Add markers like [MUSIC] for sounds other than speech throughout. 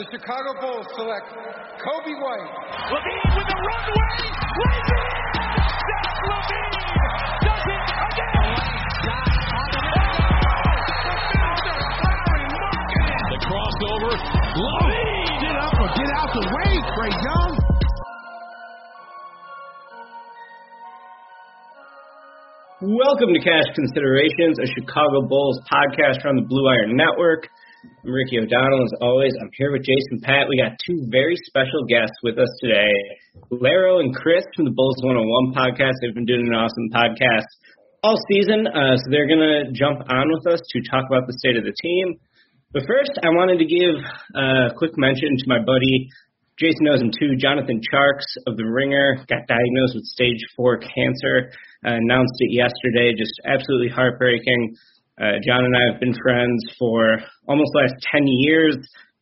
The Chicago Bulls select Coby White. LaVine with the runway. Lays it. Zach LaVine does it again. The crossover. LaVine. Get up or get out the way, Trae Young. Welcome to Cash Considerations, a Chicago Bulls podcast from the BlueWire Network. I'm Ricky O'Donnell. As always, I'm here with Jason Patt. We got two very special guests with us today, Laro and Chris from the Bulls 101 podcast. They've been doing an awesome podcast all season, uh, so they're going to jump on with us to talk about the state of the team. But first, I wanted to give a quick mention to my buddy Jason knows him too. Jonathan Tjarks of The Ringer got diagnosed with stage four cancer. Uh, announced it yesterday. Just absolutely heartbreaking. Uh, John and I have been friends for almost last 10 years.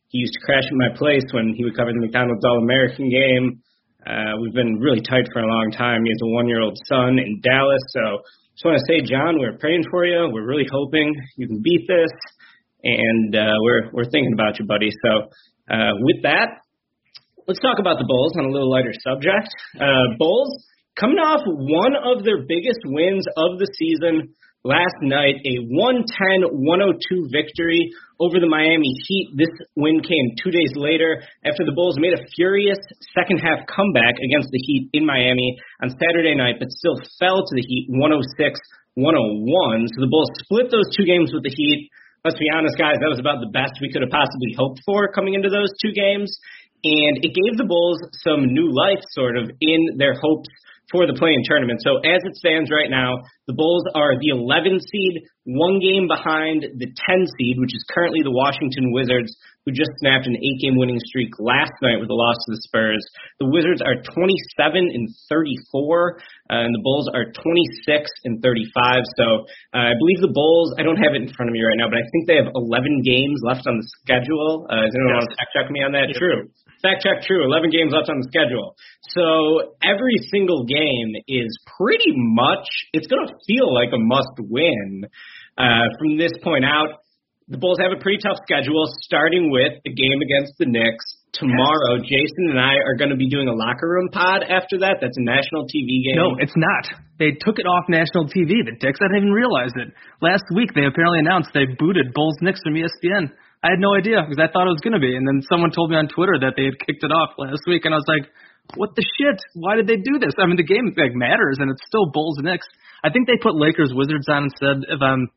He used to crash at my place when he would cover the McDonald's All American game. Uh, we've been really tight for a long time. He has a one year old son in Dallas. So just want to say, John, we're praying for you. We're really hoping you can beat this. And uh, we're, we're thinking about you, buddy. So uh, with that, let's talk about the Bulls on a little lighter subject. Uh, Bulls coming off one of their biggest wins of the season last night, a 110-102 victory over the Miami Heat. This win came two days later after the Bulls made a furious second half comeback against the Heat in Miami on Saturday night, but still fell to the Heat 106-101. So the Bulls split those two games with the Heat. Let's be honest, guys, that was about the best we could have possibly hoped for coming into those two games. And it gave the Bulls some new life, sort of, in their hopes for the play-in tournament. So as it stands right now, the Bulls are the 11 seed, one game behind the 10 seed, which is currently the Washington Wizards, who just snapped an eight-game winning streak last night with a loss to the Spurs. The Wizards are 27 and 34, uh, and the Bulls are 26 and 35. So uh, I believe the Bulls. I don't have it in front of me right now, but I think they have 11 games left on the schedule. Uh, does anyone want to fact check me on that? True. Fact check true. 11 games left on the schedule. So every single game is pretty much, it's going to feel like a must win uh, from this point out. The Bulls have a pretty tough schedule, starting with the game against the Knicks tomorrow. Yes. Jason and I are going to be doing a locker room pod after that. That's a national TV game. No, it's not. They took it off national TV. The Dicks, I didn't even realize it. Last week, they apparently announced they booted Bulls Knicks from ESPN. I had no idea because I thought it was going to be. And then someone told me on Twitter that they had kicked it off last week, and I was like, what the shit? Why did they do this? I mean, the game like matters, and it's still Bulls Knicks. I think they put Lakers Wizards on instead. If I'm,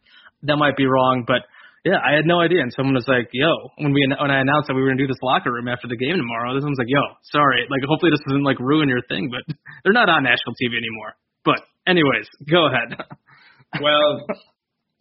that might be wrong, but yeah, I had no idea. And someone was like, "Yo," when we when I announced that we were gonna do this locker room after the game tomorrow, this one's like, "Yo, sorry, like hopefully this doesn't like ruin your thing, but [LAUGHS] they're not on national TV anymore." But anyways, go ahead. well,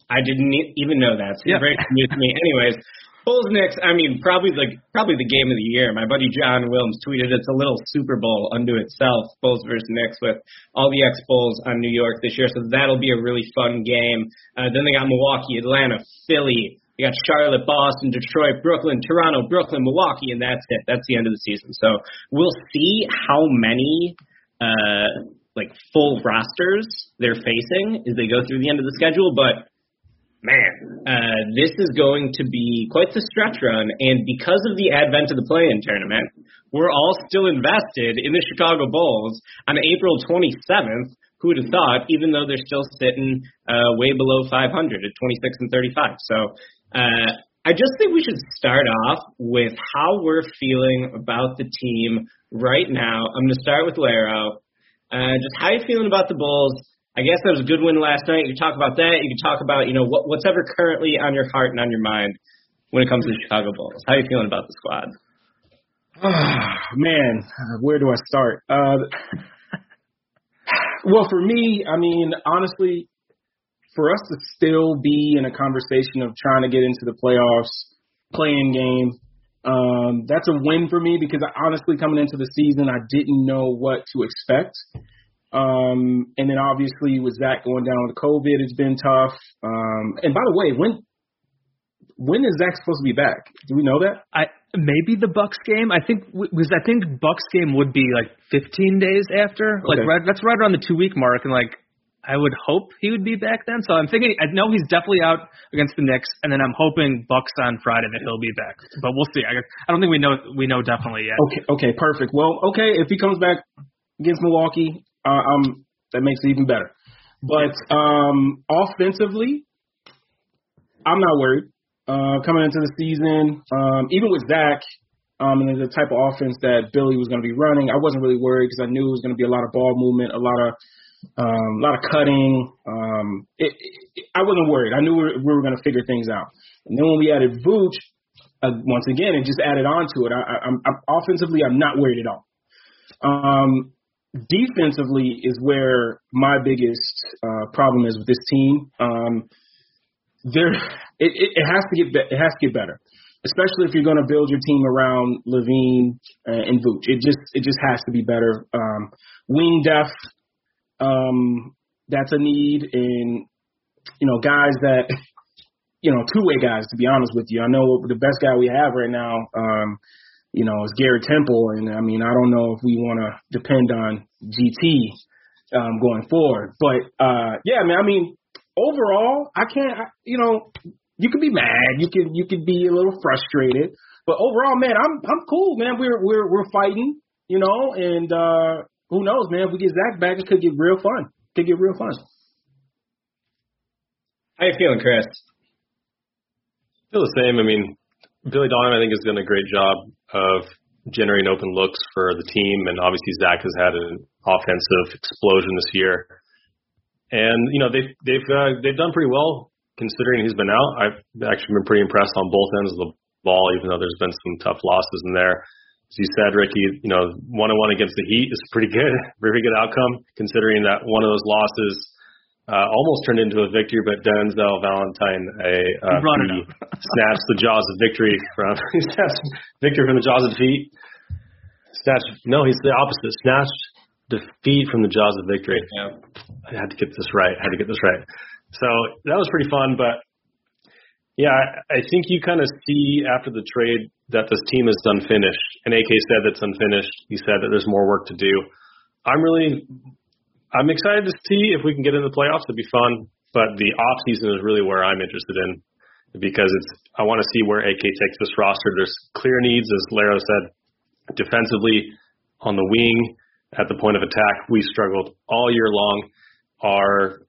I didn't even know that. So yeah. Very news to me. Anyways, Bulls Knicks, I mean, probably the probably the game of the year. My buddy John Williams tweeted it's a little Super Bowl unto itself, Bulls versus Knicks, with all the ex Bulls on New York this year. So that'll be a really fun game. Uh, then they got Milwaukee, Atlanta, Philly. They got Charlotte, Boston, Detroit, Brooklyn, Toronto, Brooklyn, Milwaukee, and that's it. That's the end of the season. So we'll see how many uh, like full rosters they're facing as they go through the end of the schedule. But man, uh, this is going to be quite the stretch run. And because of the advent of the play-in tournament, we're all still invested in the Chicago Bulls on April 27th. Who would have thought? Even though they're still sitting uh, way below 500 at 26 and 35. So uh, I just think we should start off with how we're feeling about the team right now. I'm going to start with Laro. Uh, just how you feeling about the Bulls? I guess that was a good win last night. You talk about that. You can talk about you know what, what's ever currently on your heart and on your mind when it comes to the Chicago Bulls. How are you feeling about the squad? Oh, [SIGHS] Man, where do I start? Uh, well, for me, I mean, honestly, for us to still be in a conversation of trying to get into the playoffs, playing game, um, that's a win for me because I, honestly, coming into the season, I didn't know what to expect. Um, and then obviously with Zach going down with COVID, it's been tough. Um, and by the way, when when is Zach supposed to be back? Do we know that? I maybe the Bucks game. I think because I think Bucks game would be like 15 days after. Like Okay. right, that's right around the two week mark, and like I would hope he would be back then. So I'm thinking. I know he's definitely out against the Knicks, and then I'm hoping Bucks on Friday that he'll be back. But we'll see. I, guess, I don't think we know we know definitely yet. Okay, okay, perfect. Well, okay, if he comes back against Milwaukee, uh, um, that makes it even better. But um, offensively, I'm not worried. Uh, coming into the season, um, even with Zach um, and the type of offense that Billy was going to be running, I wasn't really worried because I knew it was going to be a lot of ball movement, a lot of um, a lot of cutting. Um, it, it, I wasn't worried. I knew we were, we were going to figure things out. And then when we added Vooch, uh, once again, it just added on to it. I, I, I'm, I'm offensively, I'm not worried at all. Um, defensively is where my biggest uh, problem is with this team. Um, there, it, it, has to get be- it has to get better, especially if you're going to build your team around LaVine uh, and Vooch. It just it just has to be better. Um, wing depth, um, that's a need, and you know guys that [LAUGHS] you know two way guys. To be honest with you, I know the best guy we have right now. Um, you know, it's Garrett Temple, and I mean, I don't know if we want to depend on GT um, going forward, but uh, yeah, man. I mean, overall, I can't. I, you know, you could be mad, you could you could be a little frustrated, but overall, man, I'm I'm cool, man. We're we're we're fighting, you know, and uh, who knows, man? If we get Zach back, it could get real fun. Could get real fun. How you feeling, Chris? Feel the same. I mean, Billy Donovan, I think, has done a great job of generating open looks for the team, and obviously Zach has had an offensive explosion this year. And you know they've they've uh, they've done pretty well considering he's been out. I've actually been pretty impressed on both ends of the ball, even though there's been some tough losses in there. As you said, Ricky, you know one on one against the Heat is pretty good, [LAUGHS] very good outcome considering that one of those losses uh, almost turned into a victory, but Denzel Valentine a uh, He brought it he up. [LAUGHS] snatched the jaws of victory from [LAUGHS] he victory from the jaws of defeat. Snatched no, he's the opposite. Snatched defeat from the jaws of victory. Yeah. I had to get this right. I had to get this right. So that was pretty fun, but yeah, I, I think you kind of see after the trade that this team is unfinished. And AK said that's unfinished. He said that there's more work to do. I'm really, I'm excited to see if we can get into the playoffs. It'd be fun, but the off season is really where I'm interested in because it's. I want to see where AK takes this roster. There's clear needs, as Laro said, defensively on the wing at the point of attack. We struggled all year long. Our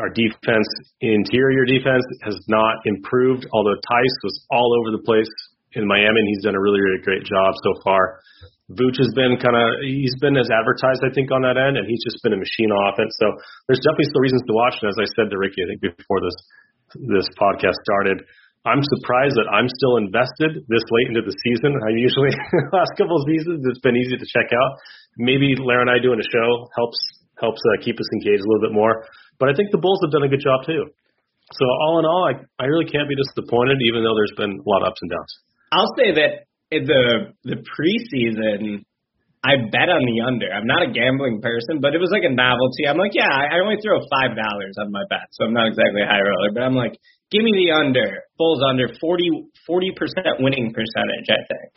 our defense, interior defense, has not improved. Although Theis was all over the place in Miami, and he's done a really, really great job so far. Vooch has been kind of he's been as advertised, I think, on that end, and he's just been a machine offense. So there's definitely still reasons to watch. And as I said to Ricky, I think before this this podcast started, I'm surprised that I'm still invested this late into the season. I usually [LAUGHS] the last couple of seasons it's been easy to check out. Maybe Lara and I doing a show helps helps uh, keep us engaged a little bit more. But I think the Bulls have done a good job too. So all in all, I I really can't be disappointed, even though there's been a lot of ups and downs. I'll say that the the preseason, I bet on the under. I'm not a gambling person, but it was like a novelty. I'm like, yeah, I only throw five dollars on my bet, so I'm not exactly a high roller, but I'm like, give me the under. Bulls under 40 percent winning percentage, I think.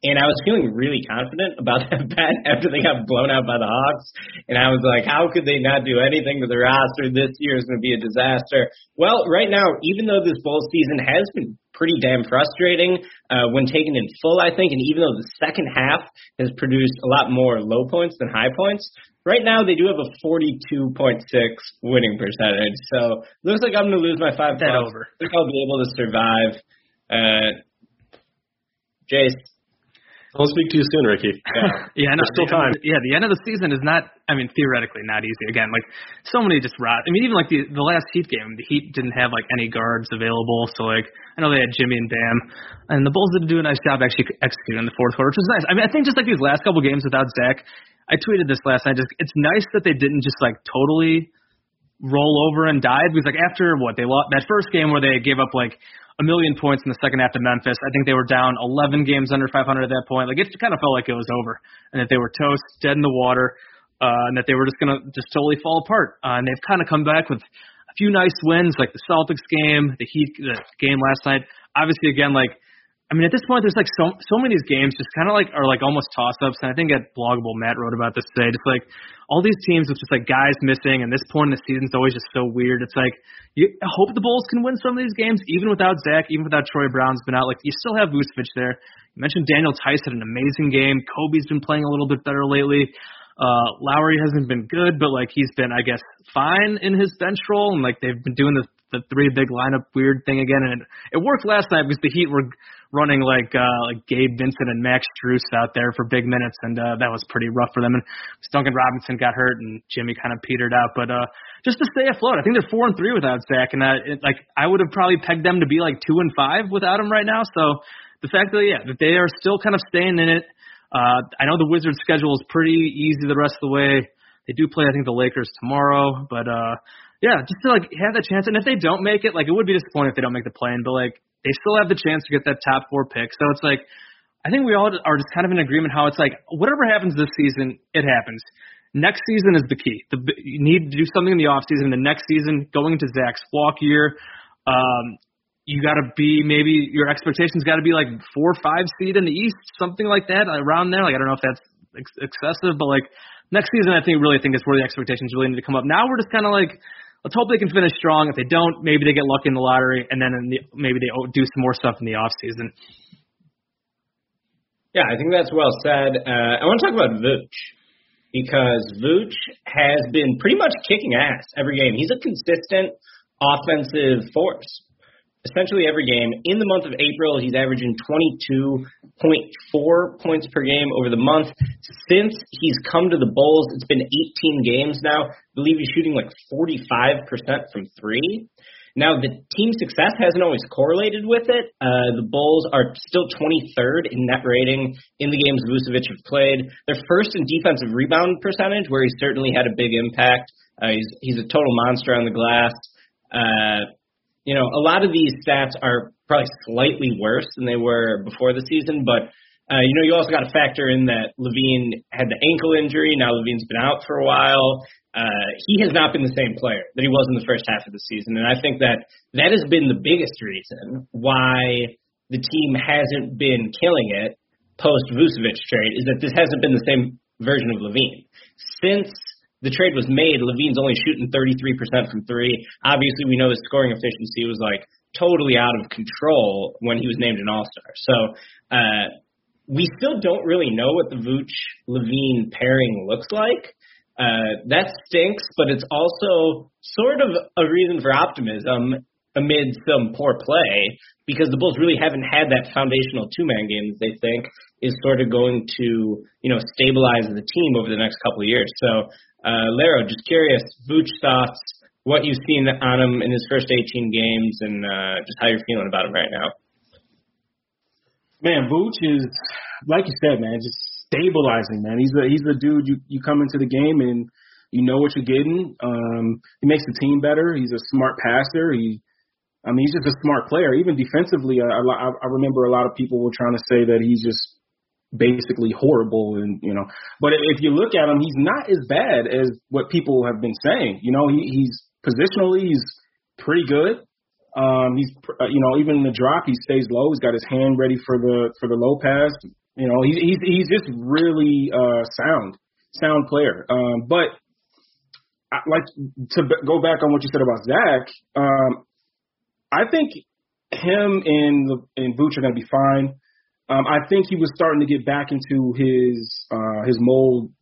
And I was feeling really confident about [LAUGHS] that bet after they got blown out by the Hawks. And I was like, how could they not do anything to the roster? This year is going to be a disaster. Well, right now, even though this bowl season has been pretty damn frustrating uh, when taken in full, I think, and even though the second half has produced a lot more low points than high points, right now they do have a 42.6 winning percentage. So looks like I'm going to lose my five. That over. I think I'll be able to survive. Uh, Jace, don't speak to you soon, Ricky. [LAUGHS] Yeah, yeah, no, There's still the, time. Yeah, the end of the season is not. I mean, theoretically, not easy. Again, like so many just rot. I mean, even like the the last Heat game, the Heat didn't have like any guards available. So like, I know they had Jimmy and Bam, and the Bulls did do a nice job actually executing in the fourth quarter, which was nice. I mean, I think just like these last couple games without Zach, I tweeted this last night. Just it's nice that they didn't just like totally roll over and dive because like after what they lost that first game where they gave up like a million points in the second half to Memphis. I think they were down 11 games under 500 at that point. Like it kind of felt like it was over, and that they were toast, dead in the water, uh, and that they were just gonna just totally fall apart. Uh, and they've kind of come back with a few nice wins, like the Celtics game, the Heat the game last night. Obviously, again, like I mean, at this point, there's like so so many of these games just kind of like are like almost toss ups. And I think at Blog a Bull, Matt wrote about this today. Just like all these teams with just like guys missing, and this point in the season is always just so weird. It's like you hope the Bulls can win some of these games, even without Zach, even without Troy Brown's been out. Like you still have Vucevic there. You mentioned Daniel Theis had an amazing game. Coby's been playing a little bit better lately. Uh, Lauri hasn't been good, but like he's been, I guess, fine in his bench role, and like they've been doing the the three big lineup weird thing again, and it, it worked last night because the Heat were running like uh, like Gabe Vincent and Max Strus out there for big minutes, and uh, that was pretty rough for them. And Duncan Robinson got hurt, and Jimmy kind of petered out. But uh, just to stay afloat, I think they're four and three without Zach, and uh, it, like I would have probably pegged them to be like two and five without him right now. So the fact that yeah that they are still kind of staying in it. Uh, I know the Wizards' schedule is pretty easy the rest of the way. They do play, I think, the Lakers tomorrow, but uh, yeah, just to like have that chance. And if they don't make it, like it would be disappointing if they don't make the play-in, but like they still have the chance to get that top four pick. So it's like I think we all are just kind of in agreement how it's like whatever happens this season, it happens. Next season is the key. The, you need to do something in the off season. The next season, going into Zach's walk year, um, you got to be maybe your expectations got to be like four or five seed in the East, something like that, around there. Like I don't know if that's ex- excessive, but like next season, I think really think is where the expectations really need to come up. Now we're just kind of like let's hope they can finish strong. If they don't, maybe they get lucky in the lottery, and then the, maybe they do some more stuff in the off season. Yeah, I think that's well said. Uh, I want to talk about Vooch because Vooch has been pretty much kicking ass every game. He's a consistent offensive force. Essentially every game. In the month of April, he's averaging 22.4 points per game over the month. Since he's come to the Bulls, it's been 18 games now. I believe he's shooting like 45% from three. Now, the team success hasn't always correlated with it. Uh, the Bulls are still 23rd in net rating in the games Vucevic have played. They're first in defensive rebound percentage, where he's certainly had a big impact. Uh, he's he's a total monster on the glass. Uh, you know, a lot of these stats are probably slightly worse than they were before the season, but uh, you know, you also got to factor in that LaVine had the ankle injury. Now LaVine's been out for a while. Uh, he has not been the same player that he was in the first half of the season, and I think that that has been the biggest reason why the team hasn't been killing it post Vucevic trade is that this hasn't been the same version of LaVine since the trade was made. LaVine's only shooting 33% from three. Obviously, we know his scoring efficiency was like totally out of control when he was named an All Star. So. Uh, we still don't really know what the Vooch LaVine pairing looks like. Uh, that stinks, but it's also sort of a reason for optimism amid some poor play because the Bulls really haven't had that foundational two man game that they think is sort of going to, you know, stabilize the team over the next couple of years. So, uh, Lero, just curious, Vooch thoughts, what you've seen on him in his first 18 games, and uh, just how you're feeling about him right now. Man, Vooch is like you said, man, just stabilizing, man. He's a he's a dude you you come into the game and you know what you're getting. Um, he makes the team better. He's a smart passer. He, I mean, he's just a smart player. Even defensively, I, I, I remember a lot of people were trying to say that he's just basically horrible, and you know. But if you look at him, he's not as bad as what people have been saying. You know, he, he's positionally he's pretty good. Um, he's, uh, you know, even in the drop, he stays low. He's got his hand ready for the for the low pass. You know, he's he's he's just really uh, sound, sound player. Um, but I, like to b- go back on what you said about Zach. Um, I think him and and Vooch are going to be fine. Um, I think he was starting to get back into his uh, his mold,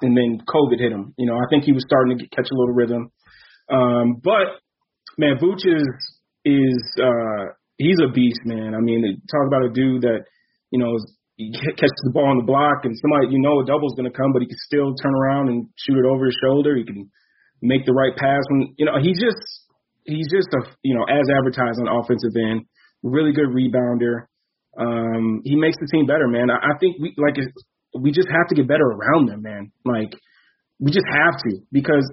and then COVID hit him. You know, I think he was starting to get, catch a little rhythm. Um, but man, Vooch is is uh, he's a beast, man. I mean, talk about a dude that you know he catches the ball on the block, and somebody you know a double's going to come, but he can still turn around and shoot it over his shoulder. He can make the right pass. When you know, he just he's just a you know as advertised on offensive end, really good rebounder. Um, he makes the team better, man. I, I think we like we just have to get better around them, man. Like we just have to because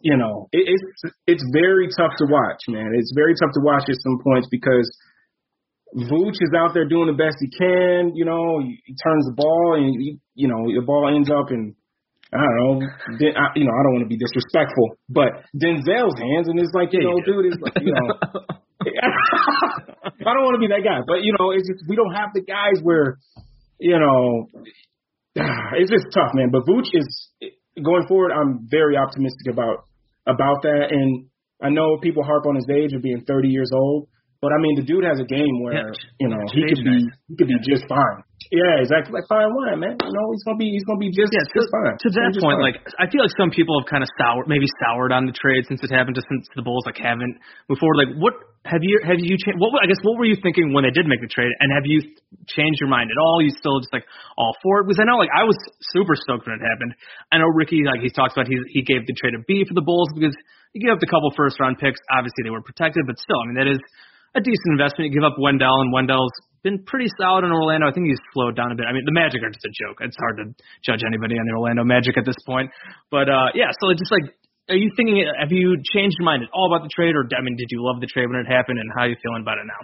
you know it, it's it's very tough to watch, man. It's very tough to watch at some points because Vooch is out there doing the best he can. You know, he, he turns the ball and he, you know the ball ends up in I don't know, I, you know, I don't want to be disrespectful, but Denzel's hands, and it's like, you know, dude, it's like, you know, [LAUGHS] [LAUGHS] I don't want to be that guy, but you know, it's just we don't have the guys where, you know, [SIGHS] it's just tough, man. But Vooch is going forward. I'm very optimistic about about that, and I know people harp on his age of being 30 years old, but I mean, the dude has a game where yeah. you know he could be he could be just fine. Yeah, exactly. Like fine wine, man. You know, he's gonna be he's gonna be just yeah, just fine. To that point, fine. like I feel like some people have kind of soured, maybe soured on the trade since it happened, just since the Bulls like haven't moved forward. Like, what have you have you changed? What I guess what were you thinking when they did make the trade, and have you changed your mind at all? You still just like all for it? Because I know like I was super stoked when it happened. I know Ricky like he talks about he he gave the trade a B for the Bulls because you gave up the couple first round picks. Obviously they were protected, but still, I mean that is a decent investment. You give up Wendell, and Wendell's been pretty solid in Orlando. I think he's slowed down a bit. I mean, the Magic are just a joke. It's hard to judge anybody on the Orlando Magic at this point. But uh yeah, so it's just like, are you thinking? Have you changed your mind at all about the trade, or I mean, did you love the trade when it happened, and how are you feeling about it now?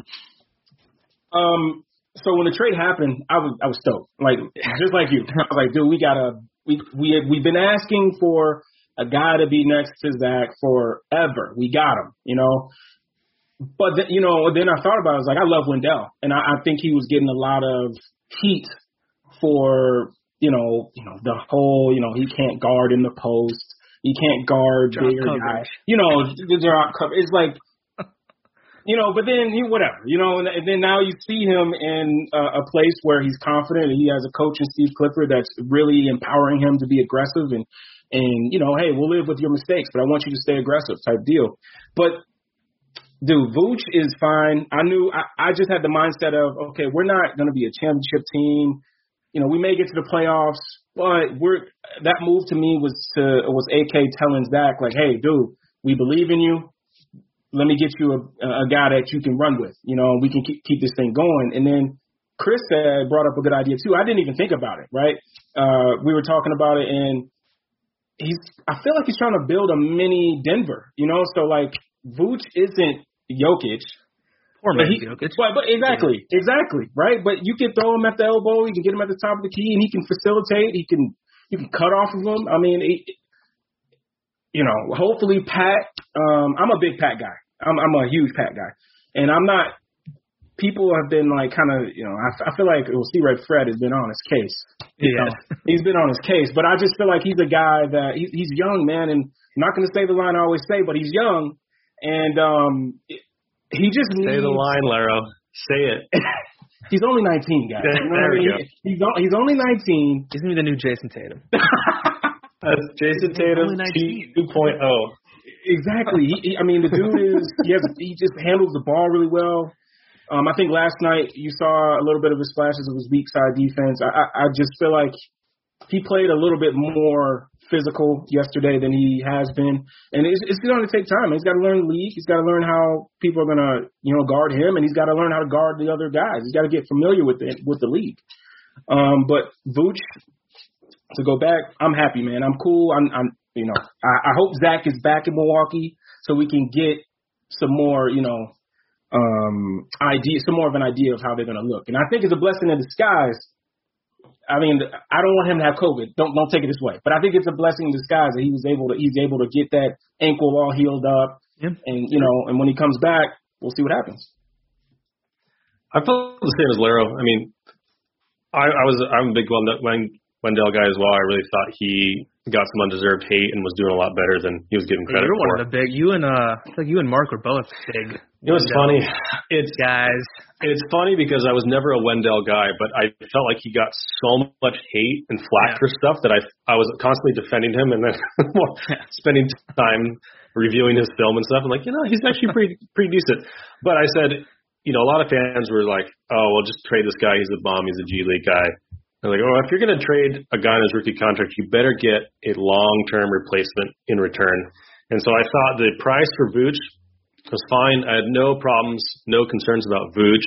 Um. So when the trade happened, I was I was stoked. Like [LAUGHS] just like you, I was like, dude, we gotta we we had, we've been asking for a guy to be next to Zach forever. We got him, you know. But then, you know, then I thought about it. I was like, I love Wendell, and I, I think he was getting a lot of heat for you know, you know the whole, you know, he can't guard in the post, he can't guard Drop bigger coverage. guys, you know, the drop cover. It's like, you know, but then he whatever, you know, and, and then now you see him in a, a place where he's confident, and he has a coach in Steve Clifford that's really empowering him to be aggressive and and you know, hey, we'll live with your mistakes, but I want you to stay aggressive type deal. But dude, Vooch is fine. I knew I, I just had the mindset of okay, we're not going to be a championship team. You know, we may get to the playoffs, but we're that move to me was to was AK telling Zach like, hey, dude, we believe in you. Let me get you a, a guy that you can run with. You know, we can keep, keep this thing going. And then Chris said brought up a good idea too. I didn't even think about it. Right? Uh, we were talking about it, and he's. I feel like he's trying to build a mini Denver. You know, so like Vooch isn't Jokic. Poor man, he, Jokic. but, but exactly, exactly, right? But you can throw him at the elbow, you can get him at the top of the key, and he can facilitate. He can you can cut off of him. I mean, he, you know, hopefully Pat. Um, I'm a big Pat guy. I'm I'm a huge Pat guy, and I'm not. People have been like kind of, you know, I, I feel like well, C. Red Fred has been on his case. Yeah. know, [LAUGHS] he's been on his case, but I just feel like he's a guy that he, he's young, man, and I'm not going to say the line I always say, but he's young, and um, he just Say needs, the line, Laro. Say it. [LAUGHS] He's only 19, guys. There- You know there what I we mean? He's o- he's only 19. He's gonna be the new Jayson Tatum. [LAUGHS] That's Jayson Tatum Only 19. 2.0. Exactly. He, he, I mean, the dude is he has he just handles the ball really well. Um, I think last night you saw a little bit of his flashes of his weak side defense. I, I, I just feel like he played a little bit more physical yesterday than he has been, and it's, it's going to take time. He's got to learn the league. He's got to learn how people are going to you know guard him, and he's got to learn how to guard the other guys. He's got to get familiar with it with the league. Um, but Vooch, to go back, I'm happy, man. I'm cool. I'm, I'm you know, I, I hope Zach is back in Milwaukee so we can get some more, you know, um, idea, some more of an idea of how they're going to look. And I think it's a blessing in disguise. I mean, I don't want him to have COVID. Don't don't take it this way, but I think it's a blessing in disguise that he was able to he's able to get that ankle all healed up, Yep. and you know, and when he comes back, we'll see what happens. I felt the same as Laro. I mean, I, I was I'm a big Wendell, Wendell guy as well. I really thought he got some undeserved hate and was doing a lot better than he was given credit You're for. one of the big. You and uh, I like you and Mark were both big. You know what's funny? It's guys. It's funny because I was never a Wendell guy, but I felt like he got so much hate and flack Yeah. for stuff that I I was constantly defending him and then [LAUGHS] [LAUGHS] spending time reviewing his film and stuff. I'm like, you know, he's actually pretty pretty decent. But I said, you know, a lot of fans were like, oh, well, just trade this guy. He's a bum. He's a G League guy. I'm like, oh, if you're going to trade a guy on his rookie contract, you better get a long-term replacement in return. And so I thought the price for Vooch was fine. I had no problems, no concerns about Vooch.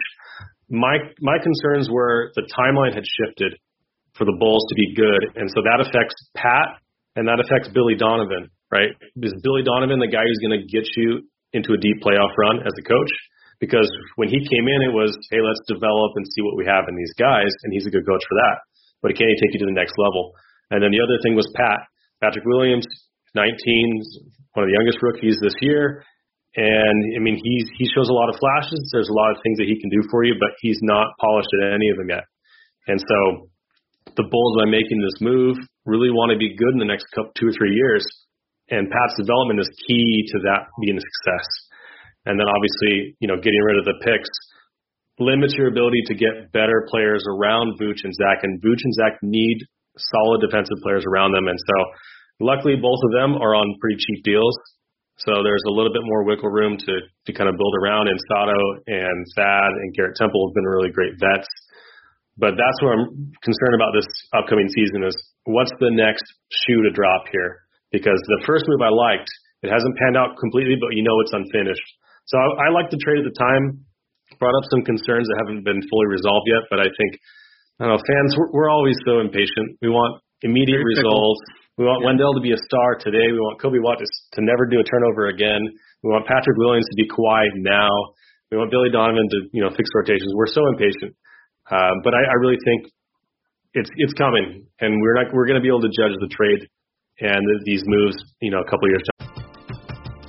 My my concerns were the timeline had shifted for the Bulls to be good, and so that affects Pat and that affects Billy Donovan, right? Is Billy Donovan the guy who's going to get you into a deep playoff run as a coach? Because when he came in, it was, hey, let's develop and see what we have in these guys, and he's a good coach for that. But can he take you to the next level? And then the other thing was Pat, Patrick Williams, 19, one of the youngest rookies this year. And I mean, he's he shows a lot of flashes. There's a lot of things that he can do for you, but he's not polished at any of them yet. And so the Bulls, by making this move, really want to be good in the next couple, two or three years. And Pat's development is key to that being a success. And then obviously, you know, getting rid of the picks limits your ability to get better players around Vooch and Zach. And Vooch and Zach need solid defensive players around them. And so luckily both of them are on pretty cheap deals. So there's a little bit more wiggle room to, to kind of build around. And Sato and Thad and Garrett Temple have been really great vets. But that's where I'm concerned about this upcoming season is what's the next shoe to drop here? Because the first move I liked, it hasn't panned out completely, but you know it's unfinished. So I, I like the trade at the time. Brought up some concerns that haven't been fully resolved yet, but I think I don't know, fans we're, we're always so impatient. We want immediate Very results. We want Wendell to be a star today. We want Coby Watt to, to never do a turnover again. We want Patrick Williams to be quiet now. We want Billy Donovan to you know fix rotations. We're so impatient, uh, but I, I really think it's it's coming, and we're not we're going to be able to judge the trade and th- these moves you know a couple years time.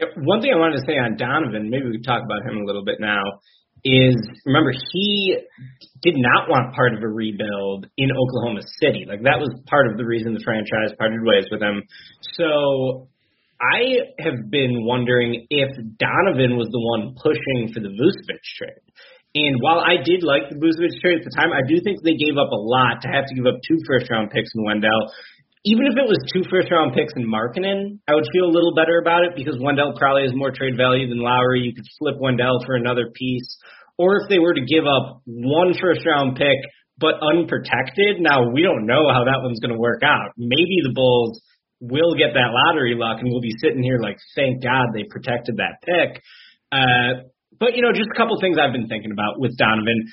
One thing I wanted to say on Donovan, maybe we could talk about him a little bit now, is remember he did not want part of a rebuild in Oklahoma City. Like that was part of the reason the franchise parted ways with him. So I have been wondering if Donovan was the one pushing for the Vucevic trade. And while I did like the Vucevic trade at the time, I do think they gave up a lot to have to give up two first round picks in Wendell even if it was two first round picks in Markkanen, I would feel a little better about it because Wendell probably has more trade value than Lauri. You could flip Wendell for another piece. Or if they were to give up one first round pick but unprotected, now we don't know how that one's going to work out. Maybe the Bulls will get that lottery luck and we'll be sitting here like, thank God they protected that pick. Uh, but, you know, just a couple things I've been thinking about with Donovan.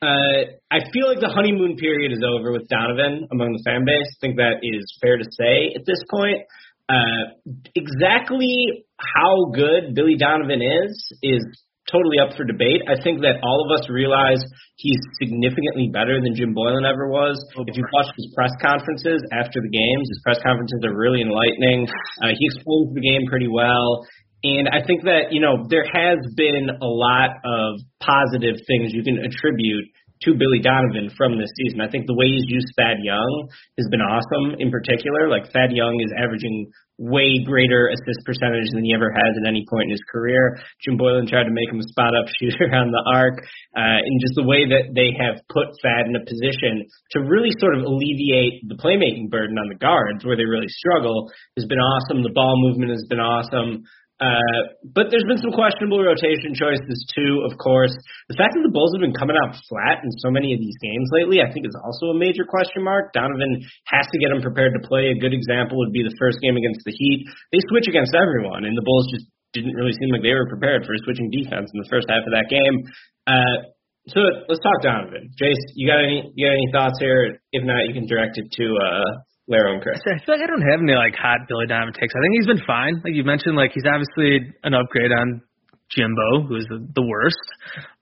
Uh, I feel like the honeymoon period is over with Donovan among the fan base. I think that is fair to say at this point. Uh, exactly how good Billy Donovan is is totally up for debate. I think that all of us realize he's significantly better than Jim Boylen ever was. If you watch his press conferences after the games, his press conferences are really enlightening. Uh, he explains the game pretty well. And I think that, you know, there has been a lot of positive things you can attribute to Billy Donovan from this season. I think the way he's used Thad Young has been awesome in particular. Like Thad Young is averaging way greater assist percentage than he ever has at any point in his career. Jim Boylen tried to make him a spot up [LAUGHS] shooter on the arc, uh, and just the way that they have put Thad in a position to really sort of alleviate the playmaking burden on the guards where they really struggle has been awesome. The ball movement has been awesome. Uh, but there's been some questionable rotation choices too, of course. The fact that the Bulls have been coming out flat in so many of these games lately, I think is also a major question mark. Donovan has to get them prepared to play. A good example would be the first game against the Heat. They switch against everyone, and the Bulls just didn't really seem like they were prepared for switching defense in the first half of that game. Uh, so let's talk Donovan. Jace, you got any you got any thoughts here? If not, you can direct it to uh, Laro and Chris. I feel like I don't have any like hot Billy Donovan takes. I think he's been fine. Like you mentioned, like he's obviously an upgrade on Jimbo, who's the, the worst.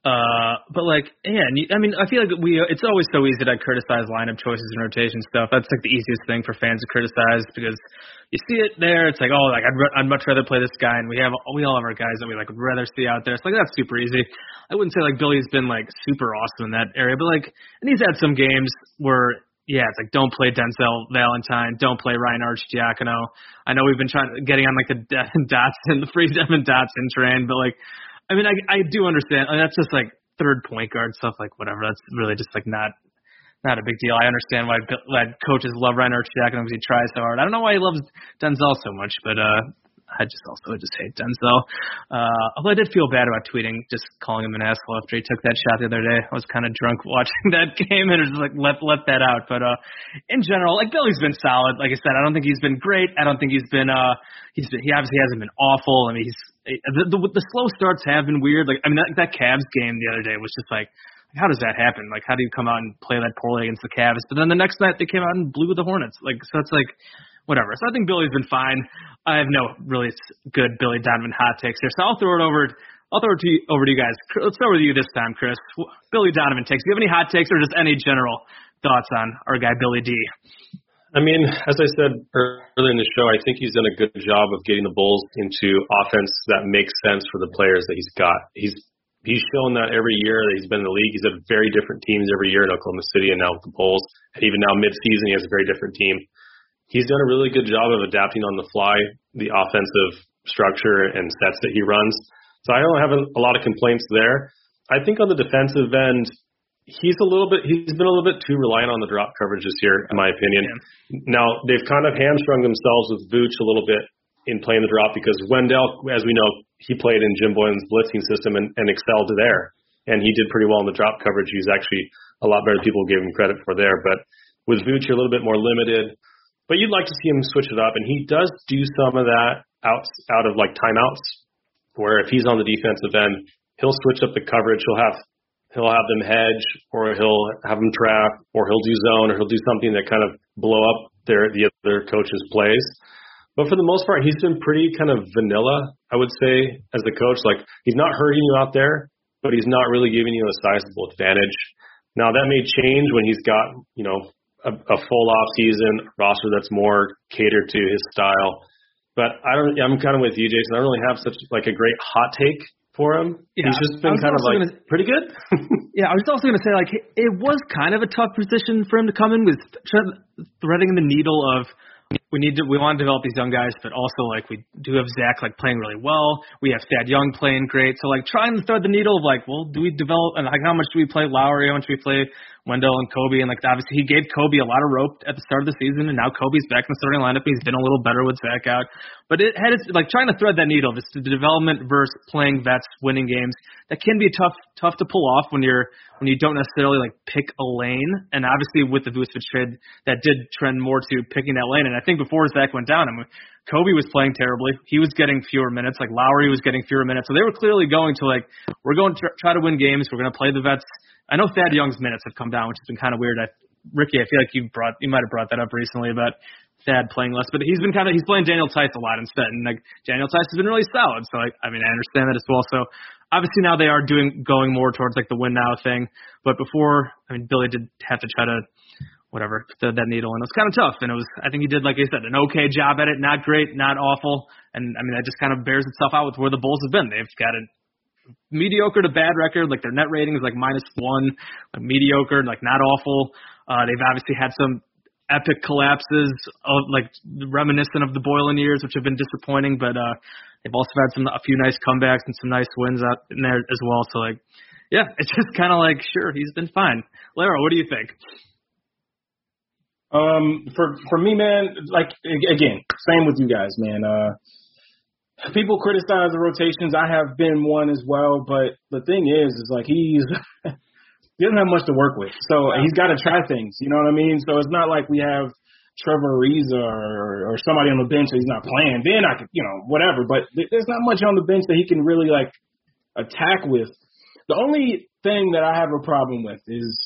Uh, but like, yeah, you, I mean, I feel like we, it's always so easy to criticize lineup choices and rotation stuff. That's like the easiest thing for fans to criticize because you see it there. It's like, oh, like I'd, I'd much rather play this guy, and we have, we all have our guys that we like would rather see out there. It's like that's super easy. I wouldn't say like Billy's been like super awesome in that area, but like, and he's had some games where yeah, it's like don't play Denzel Valentine, don't play Ryan Arcidiacono. I know we've been trying getting on like the Devon [LAUGHS] Dotson, the free Devon Dotson train, but like, I mean, I I do understand. I mean, that's just like third point guard stuff, like whatever. That's really just like not not a big deal. I understand why, why coaches love Ryan Arcidiacono because he tries so hard. I don't know why he loves Denzel so much, but uh, I just also just hate Denzel. Uh, although I did feel bad about tweeting, just calling him an asshole after he took that shot the other day. I was kind of drunk [LAUGHS] watching that game and was like let let that out. But uh, in general, like Billy's been solid. Like I said, I don't think he's been great. I don't think he's been uh he's been, he obviously hasn't been awful. I mean, he's the, the the slow starts have been weird. Like I mean, that, that Cavs game the other day was just like how does that happen? Like, how do you come out and play that poorly against the Cavs? But then the next night they came out and blew the Hornets. Like, so it's like, whatever. So I think Billy's been fine. I have no really good Billy Donovan hot takes here, so I'll throw it over. I'll throw it to you, over to you guys. Let's start with you this time, Chris. Billy Donovan takes. Do you have any hot takes or just any general thoughts on our guy Billy D? I mean, as I said earlier in the show, I think he's done a good job of getting the Bulls into offense that makes sense for the players that he's got. He's he's shown that every year that he's been in the league. He's had very different teams every year in Oklahoma City and now with the Bulls. And even now mid-season, he has a very different team he's done a really good job of adapting on the fly the offensive structure and sets that he runs. So I don't have a, a lot of complaints there. I think on the defensive end, he's a little bit he's been a little bit too reliant on the drop coverage this year, in my opinion. Yeah. Now they've kind of hamstrung themselves with Vooch a little bit in playing the drop because Wendell, as we know, he played in Jim Boylen's blitzing system and, and excelled there. And he did pretty well in the drop coverage. He's actually a lot better than people gave him credit for there. But with Vooch, you're a little bit more limited. But you'd like to see him switch it up, and he does do some of that out out of like timeouts, where if he's on the defensive end, he'll switch up the coverage. He'll have he'll have them hedge, or he'll have them trap, or he'll do zone, or he'll do something that kind of blow up their the other coach's plays. But for the most part, he's been pretty kind of vanilla, I would say, as the coach. Like he's not hurting you out there, but he's not really giving you a sizable advantage. Now that may change when he's got you know a, a full off season roster that's more catered to his style. But I don't. I'm kind of with you, Jason. I don't really have such like a great hot take for him. Yeah, He's just been kind of like gonna, pretty good. [LAUGHS] yeah, I was also going to say like it was kind of a tough position for him to come in with threading the needle of we need to we want to develop these young guys, but also like we do have Zach like playing really well. We have Thad Young playing great. So like trying to thread the needle of like, well, do we develop and like how much do we play Lauri? How much do we play Wendell and Coby, and like obviously he gave Coby a lot of rope at the start of the season, and now Coby's back in the starting lineup. He's been a little better with Zach out, but it had like trying to thread that needle, just the development versus playing vets, winning games. That can be tough, tough to pull off when you're when you don't necessarily like pick a lane. And obviously with the Vucevic trade, that did trend more to picking that lane. And I think before Zach went down, I mean, Coby was playing terribly. He was getting fewer minutes. Like Lauri was getting fewer minutes. So they were clearly going to like, we're going to try to win games. We're going to play the vets I know Thad Young's minutes have come down, which has been kind of weird. I, Ricky, I feel like you brought you might have brought that up recently about Thad playing less, but he's been kind of he's playing Daniel Theis a lot instead, and like Daniel Theis has been really solid. So like, I mean, I understand that as well. So obviously now they are doing going more towards like the win now thing, but before, I mean, Billy did have to try to whatever thread that needle, and it was kind of tough. And it was I think he did like I said an okay job at it, not great, not awful, and I mean that just kind of bears itself out with where the Bulls have been. They've got a mediocre to bad record. Like their net rating is like minus one, like mediocre, like not awful. Uh, they've obviously had some epic collapses, of, like reminiscent of the Boylen years, which have been disappointing. But uh, they've also had some a few nice comebacks and some nice wins out in there as well. So like, yeah, it's just kind of like sure he's been fine. Lara, what do you think? Um, for for me, man, like again, same with you guys, man. Uh, people criticize the rotations. I have been one as well, but the thing is, is like he's [LAUGHS] he doesn't have much to work with, so he's got to try things. You know what I mean? So it's not like we have Trevor Ariza or, or somebody on the bench that he's not playing. Then I could, you know, whatever. But there's not much on the bench that he can really like attack with. The only thing that I have a problem with is,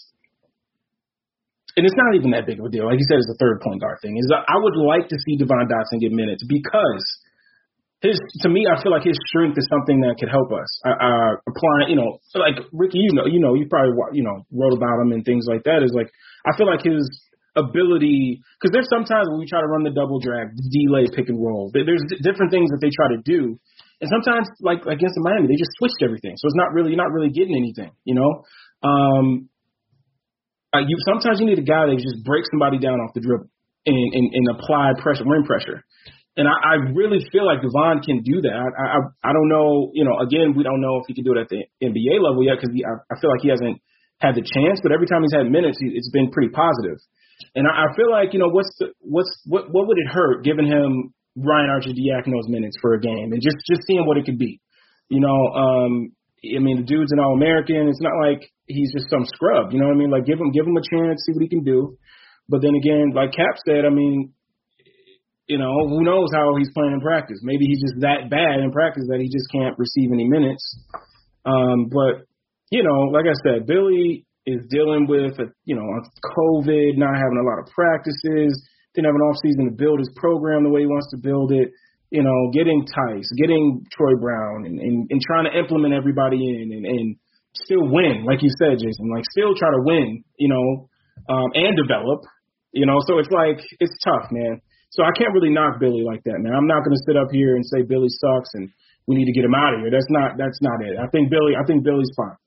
and it's not even that big of a deal. Like you said, it's a third point guard thing. Is that I would like to see Devon Dotson get minutes because his to me, I feel like his strength is something that could help us. Uh, applying, you know, like Ricky, you know, you know, you probably you know wrote about him and things like that. Is like I feel like his ability because there's sometimes when we try to run the double drag, delay pick and roll. There's different things that they try to do, and sometimes like against the Miami, they just switched everything, so it's not really you're not really getting anything, you know. Um, uh, you sometimes you need a guy that just breaks somebody down off the dribble and, and, and apply pressure, rim pressure and I, I really feel like Devon can do that. I, I I don't know, you know, again, we don't know if he can do it at the NBA level yet because I, I feel like he hasn't had the chance. But every time he's had minutes, he, it's been pretty positive. And I, I feel like you know what's the, what's what what would it hurt giving him Ryan Arcidiacono's minutes for a game and just just seeing what it could be. You know, um, I mean, the dude's an All American. It's not like he's just some scrub. You know what I mean? Like give him give him a chance, see what he can do. But then again, like Cap said, I mean, you know, who knows how he's playing in practice? Maybe he's just that bad in practice that he just can't receive any minutes. Um, but you know, like I said, Billy is dealing with a, you know COVID, not having a lot of practices, didn't have an off season to build his program the way he wants to build it. You know, getting Theis, getting Troy Brown, and, and, and trying to implement everybody in and, and still win, like you said, Jason. Like still try to win, you know, um, and develop. You know, so it's like it's tough, man. So I can't really knock Billy like that, man. I'm not going to sit up here and say Billy sucks and we need to get him out of here. That's not that's not it. I think Billy I think Billy's fine.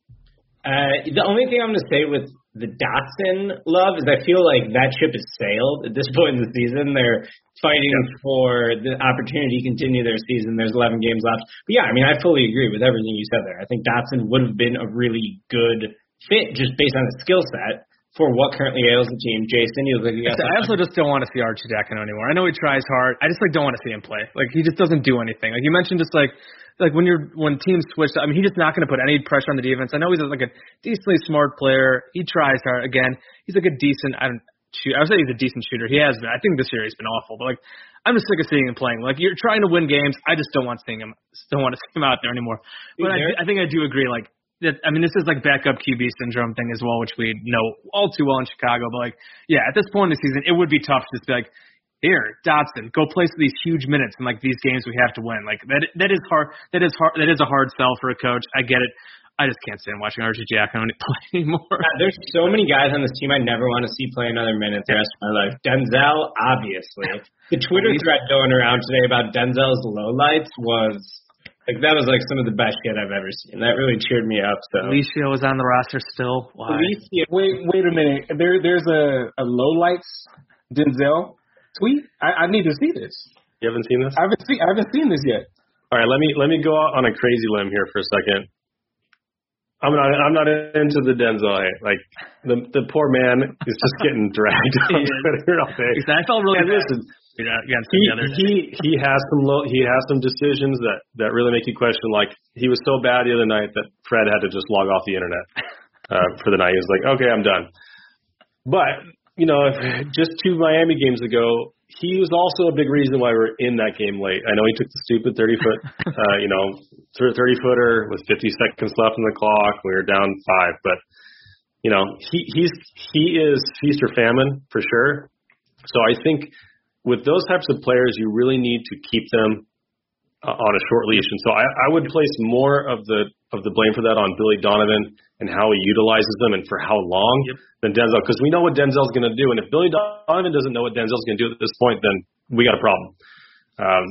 Uh, the only thing I'm going to say with the Dotson love is I feel like that ship has sailed at this [LAUGHS] point in the season. They're fighting yeah. for the opportunity to continue their season. There's 11 games left. But yeah, I mean, I fully agree with everything you said there. I think Dotson would have been a really good fit just based on his skill set for what currently ails the team. Jason, you look like I also just don't want to see Arcidiacono anymore. I know he tries hard. I just like don't want to see him play. Like he just doesn't do anything. Like you mentioned, just like like when you're when teams switch. I mean, he's just not going to put any pressure on the defense. I know he's like a decently smart player. He tries hard. Again, he's like a decent. I don't shoot. I would say he's a decent shooter. He has been. I think this year he's been awful. But like, I'm just sick of seeing him playing. Like you're trying to win games. I just don't want seeing him. Don't want to see him out there anymore. But I, I think I do agree. Like that I mean this is like backup QB syndrome thing as well, which we know all too well in Chicago. But like, yeah, at this point in the season, it would be tough to just be like, here, Dotson, go play these huge minutes in like these games we have to win. Like that that is hard. That is hard. That is a hard sell for a coach. I get it. I just can't stand watching Arcidiacono [LAUGHS] play anymore. There's so many guys on this team I never want to see play another minute the rest of my life. Denzel, obviously. [LAUGHS] The Twitter thread going around today about Denzel's lowlights was like that was like some of the best shit I've ever seen. That really cheered me up. So Alicia was on the roster still. Why? Alicia, wait, wait a minute. There, there's a a low lights Denzel tweet. I, I need to see this. You haven't seen this? I haven't seen. I haven't seen this yet. All right, let me let me go out on a crazy limb here for a second. I'm not. I'm not into the Denzel. Like the the poor man is just getting [LAUGHS] dragged on Twitter all day. I felt really. And listen, against he, he he has some low, he has some decisions that that really make you question. Like he was so bad the other night that Fred had to just log off the internet uh, [LAUGHS] for the night. He was like, okay, I'm done. But you know, just two Miami games ago, he was also a big reason why we're in that game late. I know he took the stupid 30 foot, [LAUGHS] uh, you know, 30 footer with 50 seconds left on the clock. We were down five, but you know, he he's he is feast or famine for sure. So I think with those types of players, you really need to keep them uh, on a short leash. And so I, I would place more of the of the blame for that on Billy Donovan and how he utilizes them and for how long yep. than Denzel, because we know what Denzel's going to do. And if Billy Donovan doesn't know what Denzel's going to do at this point, then we got a problem. Um,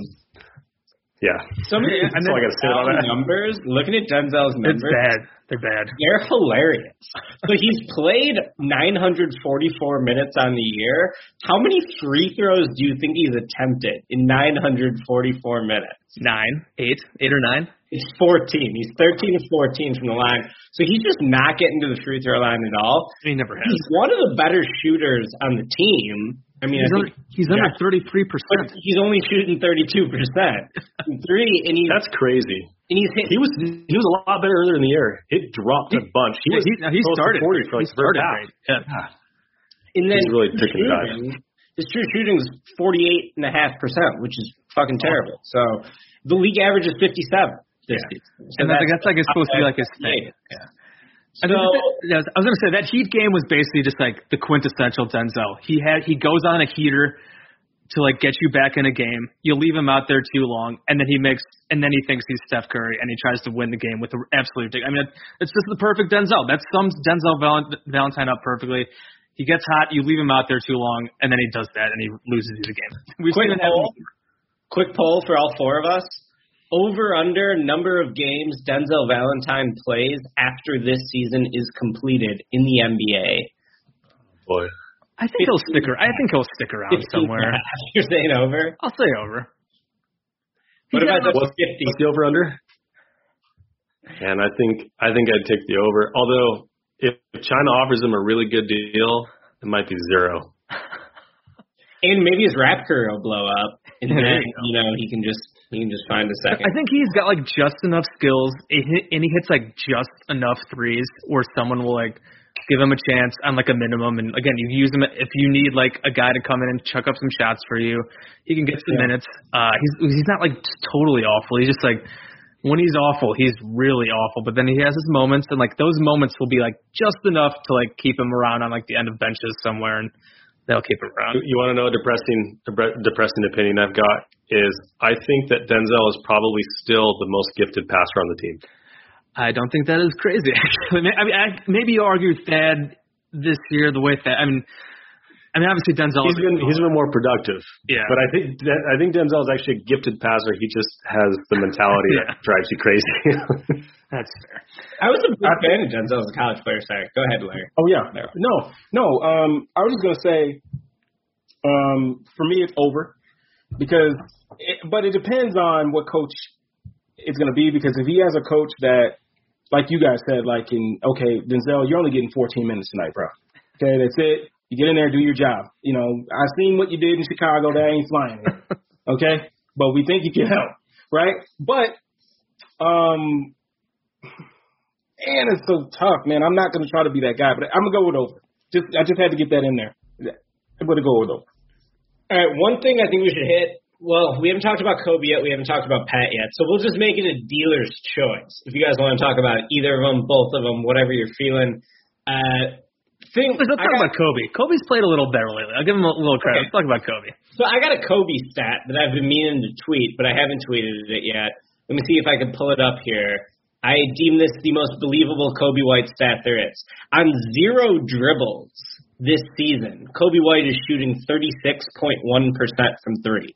Yeah. Some of these That's all I gotta say about that. numbers, looking at Denzel's numbers, It's numbers, bad. They're bad. they're hilarious. so he's played 944 minutes on the year. How many free throws do you think he's attempted in 944 minutes? Nine, eight, eight or nine. He's 14. He's 13 to 14 from the line. So he's just not getting to the free throw line at all. He never has. He's one of the better shooters on the team. I mean, He's, I under, think he's under Yeah. 33 but percent. he's only shooting 32 percent three, and he's That's crazy. and he's hit. He was he was a lot better earlier in the year. It dropped a bunch. He was he, no, he started. 40 for he like the first started half. great. Yeah. and then he's really true picking guys. shooting, his true shooting is 48 and a half percent, which is fucking terrible. So the league average is 57 Yeah. So And that's, that's like it's supposed to be like his thing. Yeah. I, So mean, I was gonna say that Heat game was basically just like the quintessential Denzel. He had he goes on a heater to like get you back in a game. You leave him out there too long, and then he makes and then he thinks he's Steph Curry and he tries to win the game with the absolute. I mean, it's just the perfect Denzel. That sums Denzel Val- Valentine up perfectly. He gets hot, you leave him out there too long, and then he does that and he loses the game. [LAUGHS] We've quick seen poll, quick poll for all four of us. Over under number of games Denzel Valentine plays after this season is completed in the NBA. Boy. I think he'll stick. ar- I think he'll stick around 15 somewhere. [LAUGHS] You're saying over? I'll say over. What about the What's, 50? what's the over under? And I think I think I'd take the over. Although if China offers him a really good deal, it might be zero. And maybe his rap career will blow up, and then you know he can just he can just find a second. I think he's got like just enough skills, and he hits like just enough threes where someone will like give him a chance on like a minimum. And again, you use him if you need like a guy to come in and chuck up some shots for you. He can get some minutes. Uh, he's he's not like totally awful. He's just like when he's awful, he's really awful. But then he has his moments, and like those moments will be like just enough to like keep him around on like the end of benches somewhere, and they'll keep him around. You want to know a depressing depressing opinion I've got is I think that Denzel is probably still the most gifted passer on the team. I don't think that is crazy. [LAUGHS] Actually, I mean, I, maybe you argue Thad this year the way Thad. I mean, I mean, obviously Denzel. He's been he's been more productive. Yeah. But I think that, I think Denzel is actually a gifted passer. He just has the mentality [LAUGHS] Yeah. that drives you crazy. [LAUGHS] That's fair. I was a big fan of Denzel as a college player. Sorry, go ahead, Larry. Oh yeah. No, no. Um, I was just gonna say, um, for me it's over because, it, but it depends on what coach it's gonna be because if he has a coach that, like you guys said, like in okay, Denzel, you're only getting 14 minutes tonight, bro. Okay, that's it. You get in there, do your job. You know, I seen what you did in Chicago. That ain't flying. [LAUGHS] okay, but we think you can help, right? But, um, and it's so tough, man. I'm not gonna try to be that guy, but I'm gonna go with over. Just I just had to get that in there. I'm gonna go with over. All right, one thing I think we should hit. Well, we haven't talked about Coby yet. We haven't talked about Pat yet. So we'll just make it a dealer's choice. If you guys want to talk about either of them, both of them, whatever you're feeling. Uh, thing, Let's talk got- about Coby. Coby's played a little better lately. I'll give him a little credit. Okay. Let's talk about Coby. So I got a Coby stat that I've been meaning to tweet, but I haven't tweeted it yet. Let me see if I can pull it up here. I deem this the most believable Coby White stat there is. On zero dribbles this season, Coby White is shooting 36.1% from three.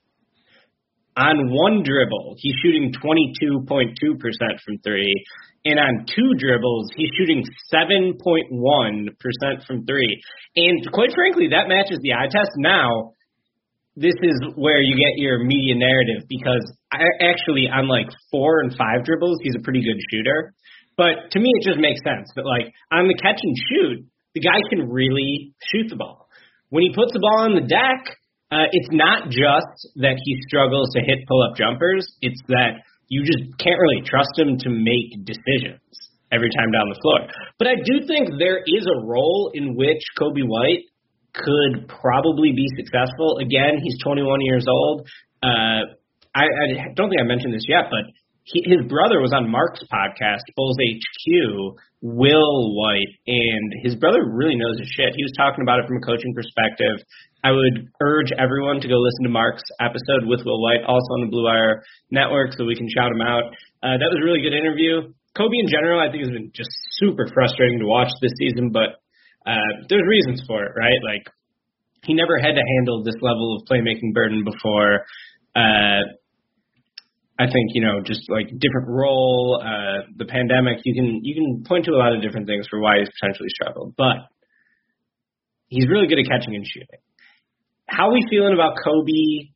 On one dribble, he's shooting 22.2% from three. And on two dribbles, he's shooting 7.1% from three. And quite frankly, that matches the eye test. Now, this is where you get your media narrative because I, actually on like four and five dribbles, he's a pretty good shooter. But to me, it just makes sense that like on the catch and shoot, the guy can really shoot the ball. When he puts the ball on the deck, uh, it's not just that he struggles to hit pull up jumpers. It's that you just can't really trust him to make decisions every time down the floor. But I do think there is a role in which Coby White could probably be successful. Again, he's 21 years old. Uh, I, I don't think I mentioned this yet, but he, his brother was on Mark's podcast, Bulls HQ, Will White, and his brother really knows his shit. He was talking about it from a coaching perspective. I would urge everyone to go listen to Mark's episode with Will White, also on the Blue Wire Network, so we can shout him out. Uh, that was a really good interview. Coby in general, I think, has been just super frustrating to watch this season, but uh, there's reasons for it, right? Like he never had to handle this level of playmaking burden before. Uh, I think you know just like different role, uh, the pandemic. You can you can point to a lot of different things for why he's potentially struggled, but he's really good at catching and shooting. How are we feeling about Coby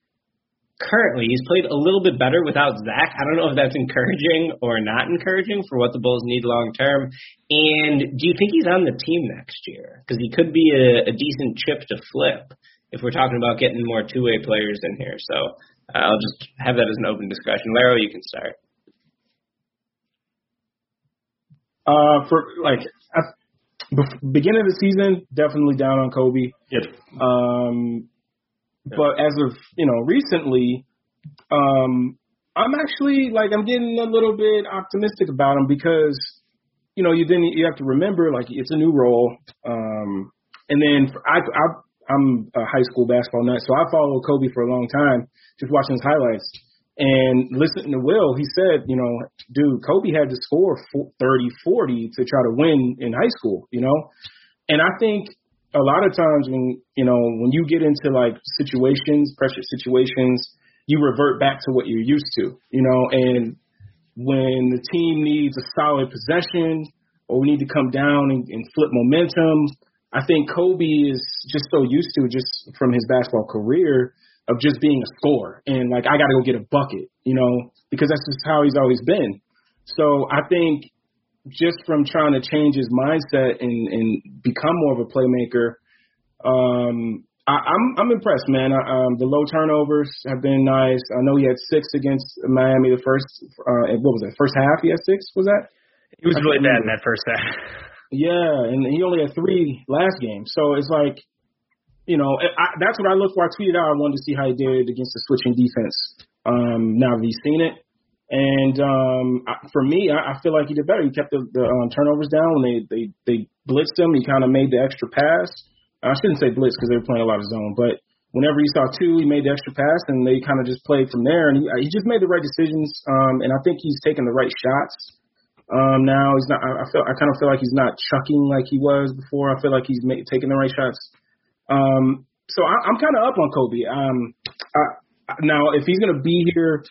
currently? He's played a little bit better without Zach. I don't know if that's encouraging or not encouraging for what the Bulls need long term. And do you think he's on the team next year? Because he could be a, a decent chip to flip if we're talking about getting more two way players in here. So I'll just have that as an open discussion. Laro, you can start. Uh, for like bef- beginning of the season, definitely down on Coby. Yep. Um, but as of you know recently, um, I'm actually like I'm getting a little bit optimistic about him because you know you then you have to remember like it's a new role. Um, and then for, I, I I'm a high school basketball nut, so I followed Coby for a long time, just watching his highlights. And listening to Will, he said, you know, dude, Coby had to score 30, 40 to try to win in high school, you know? And I think a lot of times when, you know, when you get into like situations, pressure situations, you revert back to what you're used to, you know? And when the team needs a solid possession or we need to come down and, and flip momentum, I think Coby is just so used to just from his basketball career of just being a scorer and like I got to go get a bucket, you know, because that's just how he's always been. So I think just from trying to change his mindset and and become more of a playmaker, um, I, I'm I'm impressed, man. I, um, the low turnovers have been nice. I know he had six against Miami the first. Uh, what was that? First half, he had six. Was that? He was really bad in that first half. [LAUGHS] Yeah, and he only had three last game. So it's like, you know, I, that's what I looked for. I tweeted out. I wanted to see how he did against the switching defense. Um, now that he's seen it, and um, for me, I, I feel like he did better. He kept the, the um, turnovers down when they they they blitzed him. He kind of made the extra pass. I shouldn't say blitz because they were playing a lot of zone, but whenever he saw two, he made the extra pass, and they kind of just played from there. And he, he just made the right decisions. Um, and I think he's taking the right shots. Um, now he's not. I, I feel. I kind of feel like he's not chucking like he was before. I feel like he's make, taking the right shots. Um, so I, I'm kind of up on Coby. Um, I, now if he's gonna be here,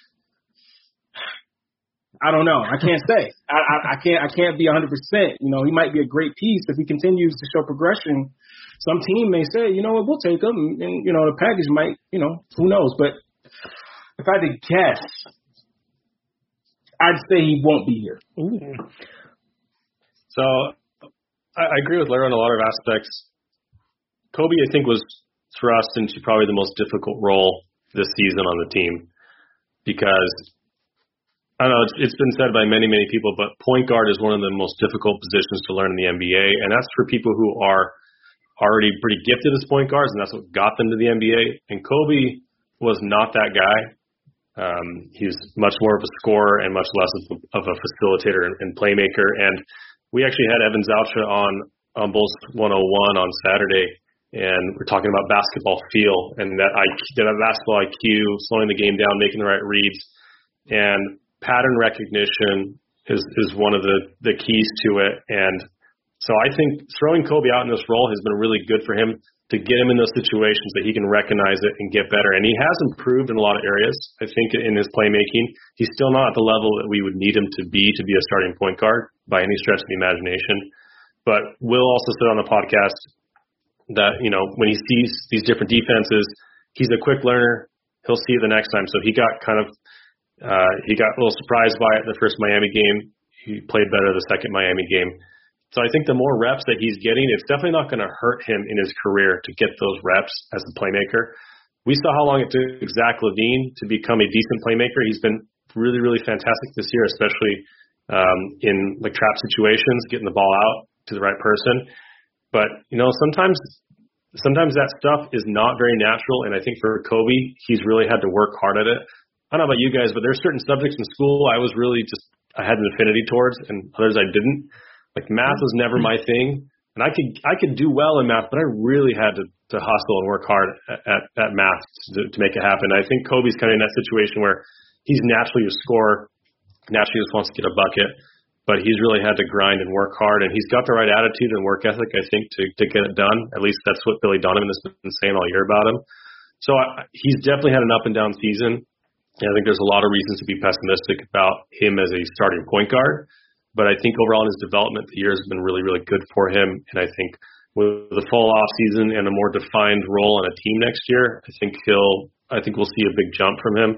I don't know. I can't say. I, I, I can't. I can't be 100. percent You know, he might be a great piece if he continues to show progression. Some team may say, you know what, we'll take him, and you know the package might, you know, who knows. But if I had to guess, I'd say he won't be here. Ooh. So I, I agree with Larry on a lot of aspects. Coby, I think, was thrust into probably the most difficult role this season on the team because I don't know it's, it's been said by many many people, but point guard is one of the most difficult positions to learn in the NBA, and that's for people who are already pretty gifted as point guards, and that's what got them to the NBA. And Coby was not that guy. Um, he's much more of a scorer and much less of a, facilitator and, and playmaker. And we actually had Evan Zoucha on on Bulls 101 on Saturday, and we're talking about basketball feel and that IQ, that basketball IQ, slowing the game down, making the right reads, and pattern recognition is is one of the the keys to it. And so I think throwing Coby out in this role has been really good for him to get him in those situations that he can recognize it and get better. And he has improved in a lot of areas. I think in his playmaking, he's still not at the level that we would need him to be to be a starting point guard by any stretch of the imagination. But Will also said on the podcast that, you know, when he sees these different defenses, he's a quick learner. He'll see it the next time. So he got kind of, uh, he got a little surprised by it the first Miami game. He played better the second Miami game. So I think the more reps that he's getting, it's definitely not going to hurt him in his career to get those reps as a playmaker. We saw how long it took Zach LaVine to become a decent playmaker. He's been really, really fantastic this year, especially um, in like trap situations, getting the ball out to the right person. But you know, sometimes sometimes that stuff is not very natural, and I think for Coby, he's really had to work hard at it. I don't know about you guys, but there's certain subjects in school I was really just I had an affinity towards, and others I didn't. Like math was never my thing, and I could I could do well in math, but I really had to to hustle and work hard at at, at math to, to make it happen. I think Coby's kind of in that situation where he's naturally a scorer, naturally just wants to get a bucket, but he's really had to grind and work hard, and he's got the right attitude and work ethic, I think, to to get it done. At least that's what Billy Donovan has been saying all year about him. So I, he's definitely had an up and down season. And I think there's a lot of reasons to be pessimistic about him as a starting point guard. But I think overall in his development, the year has been really, really good for him. And I think with the fall off season and a more defined role on a team next year, I think he'll, I think we'll see a big jump from him.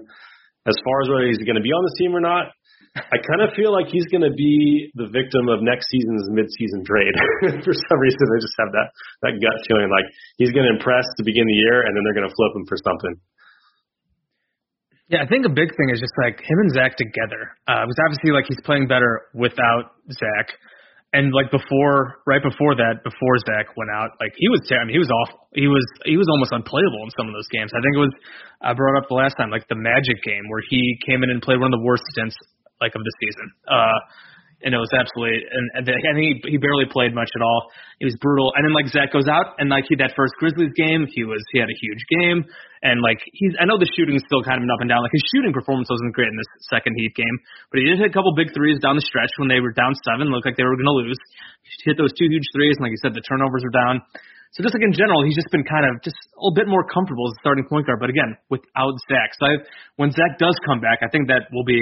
As far as whether he's going to be on the team or not, I kind of feel like he's going to be the victim of next season's midseason trade. [LAUGHS] for some reason, I just have that that gut feeling like he's going to impress to begin the year, and then they're going to flip him for something. Yeah, I think a big thing is just like him and Zach together. Uh, because obviously, like he's playing better without Zach, and like before, right before that, before Zach went out, like he was, I mean, he was awful. He was, he was almost unplayable in some of those games. I think it was, I brought up the last time, like the Magic game where he came in and played one of the worst stints like of the season. Uh, and it was absolutely and, and I think he, he barely played much at all. It was brutal. And then like Zach goes out and like he that first Grizzlies game, he was he had a huge game and like he's I know the shooting is still kind of an up and down. Like his shooting performance wasn't great in this second Heat game, but he did hit a couple big threes down the stretch when they were down seven, looked like they were to lose. He hit those two huge threes, and like you said, the turnovers were down. So just like in general, he's just been kind of just a little bit more comfortable as a starting point guard. But again, without Zach, so I, when Zach does come back, I think that will be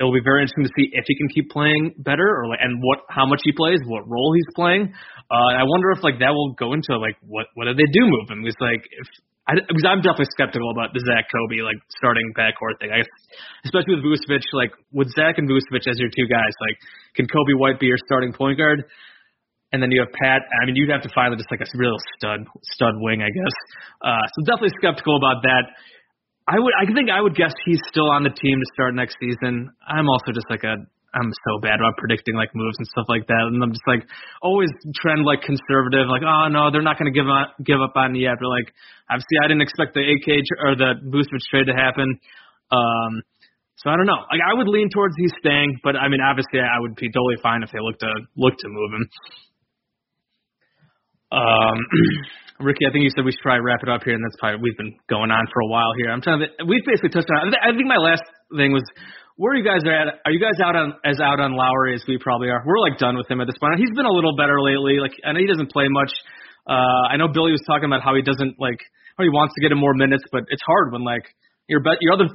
it will be very interesting to see if he can keep playing better or like, and what how much he plays, what role he's playing. Uh, I wonder if like that will go into like what what do they do move him? Because like if I, because I'm definitely skeptical about the Zach Coby like starting backcourt thing. I guess, especially with Vucevic, like with Zach and Vucevic as your two guys, like can Coby White be your starting point guard? And then you have Pat. I mean, you'd have to find just like a real stud stud wing, I guess. Uh, so definitely skeptical about that. I would I think I would guess he's still on the team to start next season. I'm also just like a I'm so bad about predicting like moves and stuff like that, and I'm just like always trend like conservative, like oh no, they're not going to give up give up on me yet. But like obviously, I didn't expect the AK or the Vucevic trade to happen. Um, so I don't know. Like I would lean towards he's staying, but I mean obviously I would be totally fine if they look to look to move him. Um, [CLEARS THROAT] Ricky, I think you said we should probably wrap it up here, and that's probably we've been going on for a while here. I'm trying to. We've basically touched on. I think my last thing was where are you guys at. Are you guys out on as out on Lauri as we probably are? We're like done with him at this point. He's been a little better lately. Like I know he doesn't play much. Uh, I know Billy was talking about how he doesn't like how he wants to get him more minutes, but it's hard when like your bet your other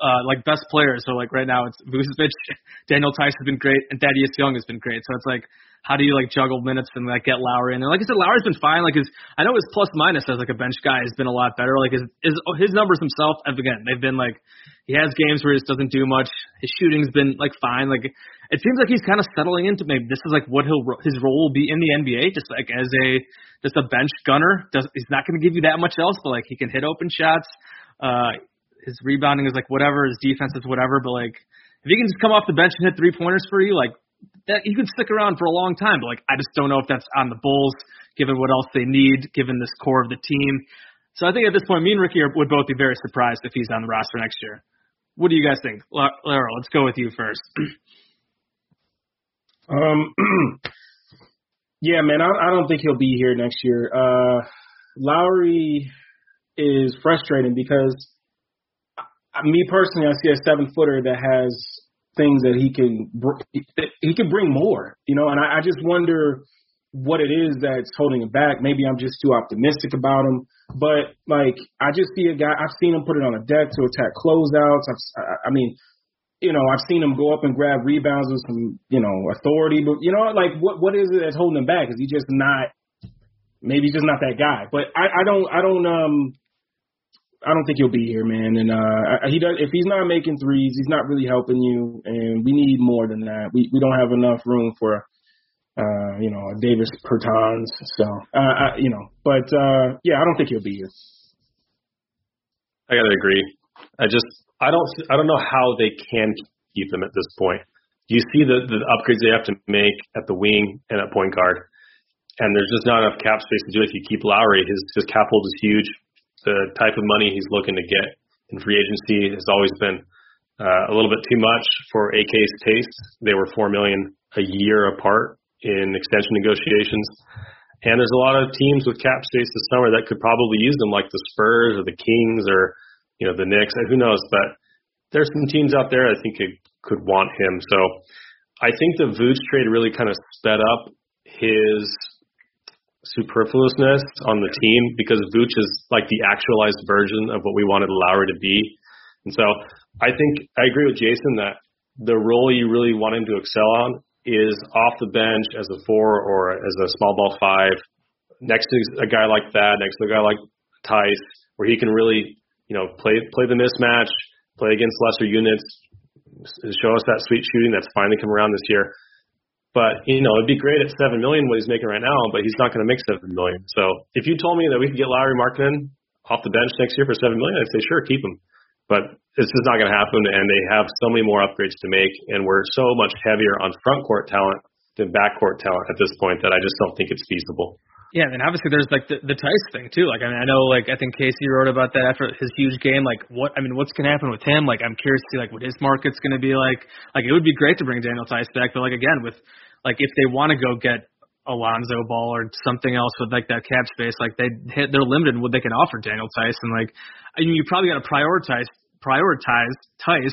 uh, like best players. So like right now it's Vucevic, [LAUGHS] Daniel Theis has been great, and Thaddeus Young has been great. So it's like how do you like juggle minutes and like get Lauri in there? Like I said, Lauri's been fine. Like his, I know his plus minus as like a bench guy has been a lot better. Like his his, his numbers himself, again, they've been like he has games where he just doesn't do much. His shooting's been like fine. Like it seems like he's kind of settling into maybe this is like what he'll his role will be in the NBA, just like as a just a bench gunner. Does he's not going to give you that much else, but like he can hit open shots. Uh, his rebounding is like whatever. His defense is whatever. But like if he can just come off the bench and hit three pointers for you, like that he could stick around for a long time. But like, I just don't know if that's on the Bulls, given what else they need, given this core of the team. So I think at this point, me and Ricky are, would both be very surprised if he's on the roster next year. What do you guys think, Lara? Let's go with you first. [CLEARS THROAT] um, [CLEARS THROAT] yeah, man, I, I don't think he'll be here next year. Uh, Lauri is frustrating because me personally, I see a seven footer that has things that he can br- he can bring more, you know. And I, I just wonder what it is that's holding him back. Maybe I'm just too optimistic about him. But like I just see a guy. I've seen him put it on a deck to attack closeouts. I've, I mean, you know, I've seen him go up and grab rebounds with some, you know, authority. But you know, like what what is it that's holding him back? Is he just not? Maybe he's just not that guy. But I, I don't I don't um I don't think he'll be here, man. And uh, he does. If he's not making threes, he's not really helping you. And we need more than that. We we don't have enough room for, uh, you know, Davis Bertans. So, uh, I, you know, but uh, yeah, I don't think he'll be here. I gotta agree. I just I don't I don't know how they can keep him at this point. You see the the upgrades they have to make at the wing and at point guard, and there's just not enough cap space to do it. If you keep Lauri, his his cap hold is huge the type of money he's looking to get in free agency has always been uh, a little bit too much for AK's taste. They were four million a year apart in extension negotiations, and there's a lot of teams with cap space this summer that could probably use them, like the Spurs or the Kings or you know the Knicks. Who knows? But there's some teams out there I think could could want him. So I think the Vooch trade really kind of sped up his superfluousness on the team because Vooch is like the actualized version of what we wanted Lauri to be. And so I think I agree with Jason that the role you really want him to excel on is off the bench as a four or as a small ball five, next to a guy like that, next to a guy like Theis, where he can really, you know, play play the mismatch, play against lesser units, show us that sweet shooting that's finally come around this year. But you know, it'd be great at seven million what he's making right now, but he's not going to make seven million. So if you told me that we could get Lauri Markkanen off the bench next year for seven million, I'd say sure, keep him. But it's just not going to happen, and they have so many more upgrades to make, and we're so much heavier on front court talent than back court talent at this point that I just don't think it's feasible. Yeah, and obviously there's like the, the Theis thing too. Like I mean, I know like I think Casey wrote about that after his huge game. Like what I mean, what's gonna happen with him? Like I'm curious to see like what his market's gonna be like. Like it would be great to bring Daniel Theis back, but like again with like if they want to go get Alonzo Ball or something else with like that cap space, like they hit they're limited in what they can offer Daniel Theis, and like I mean you probably got to prioritize prioritize Theis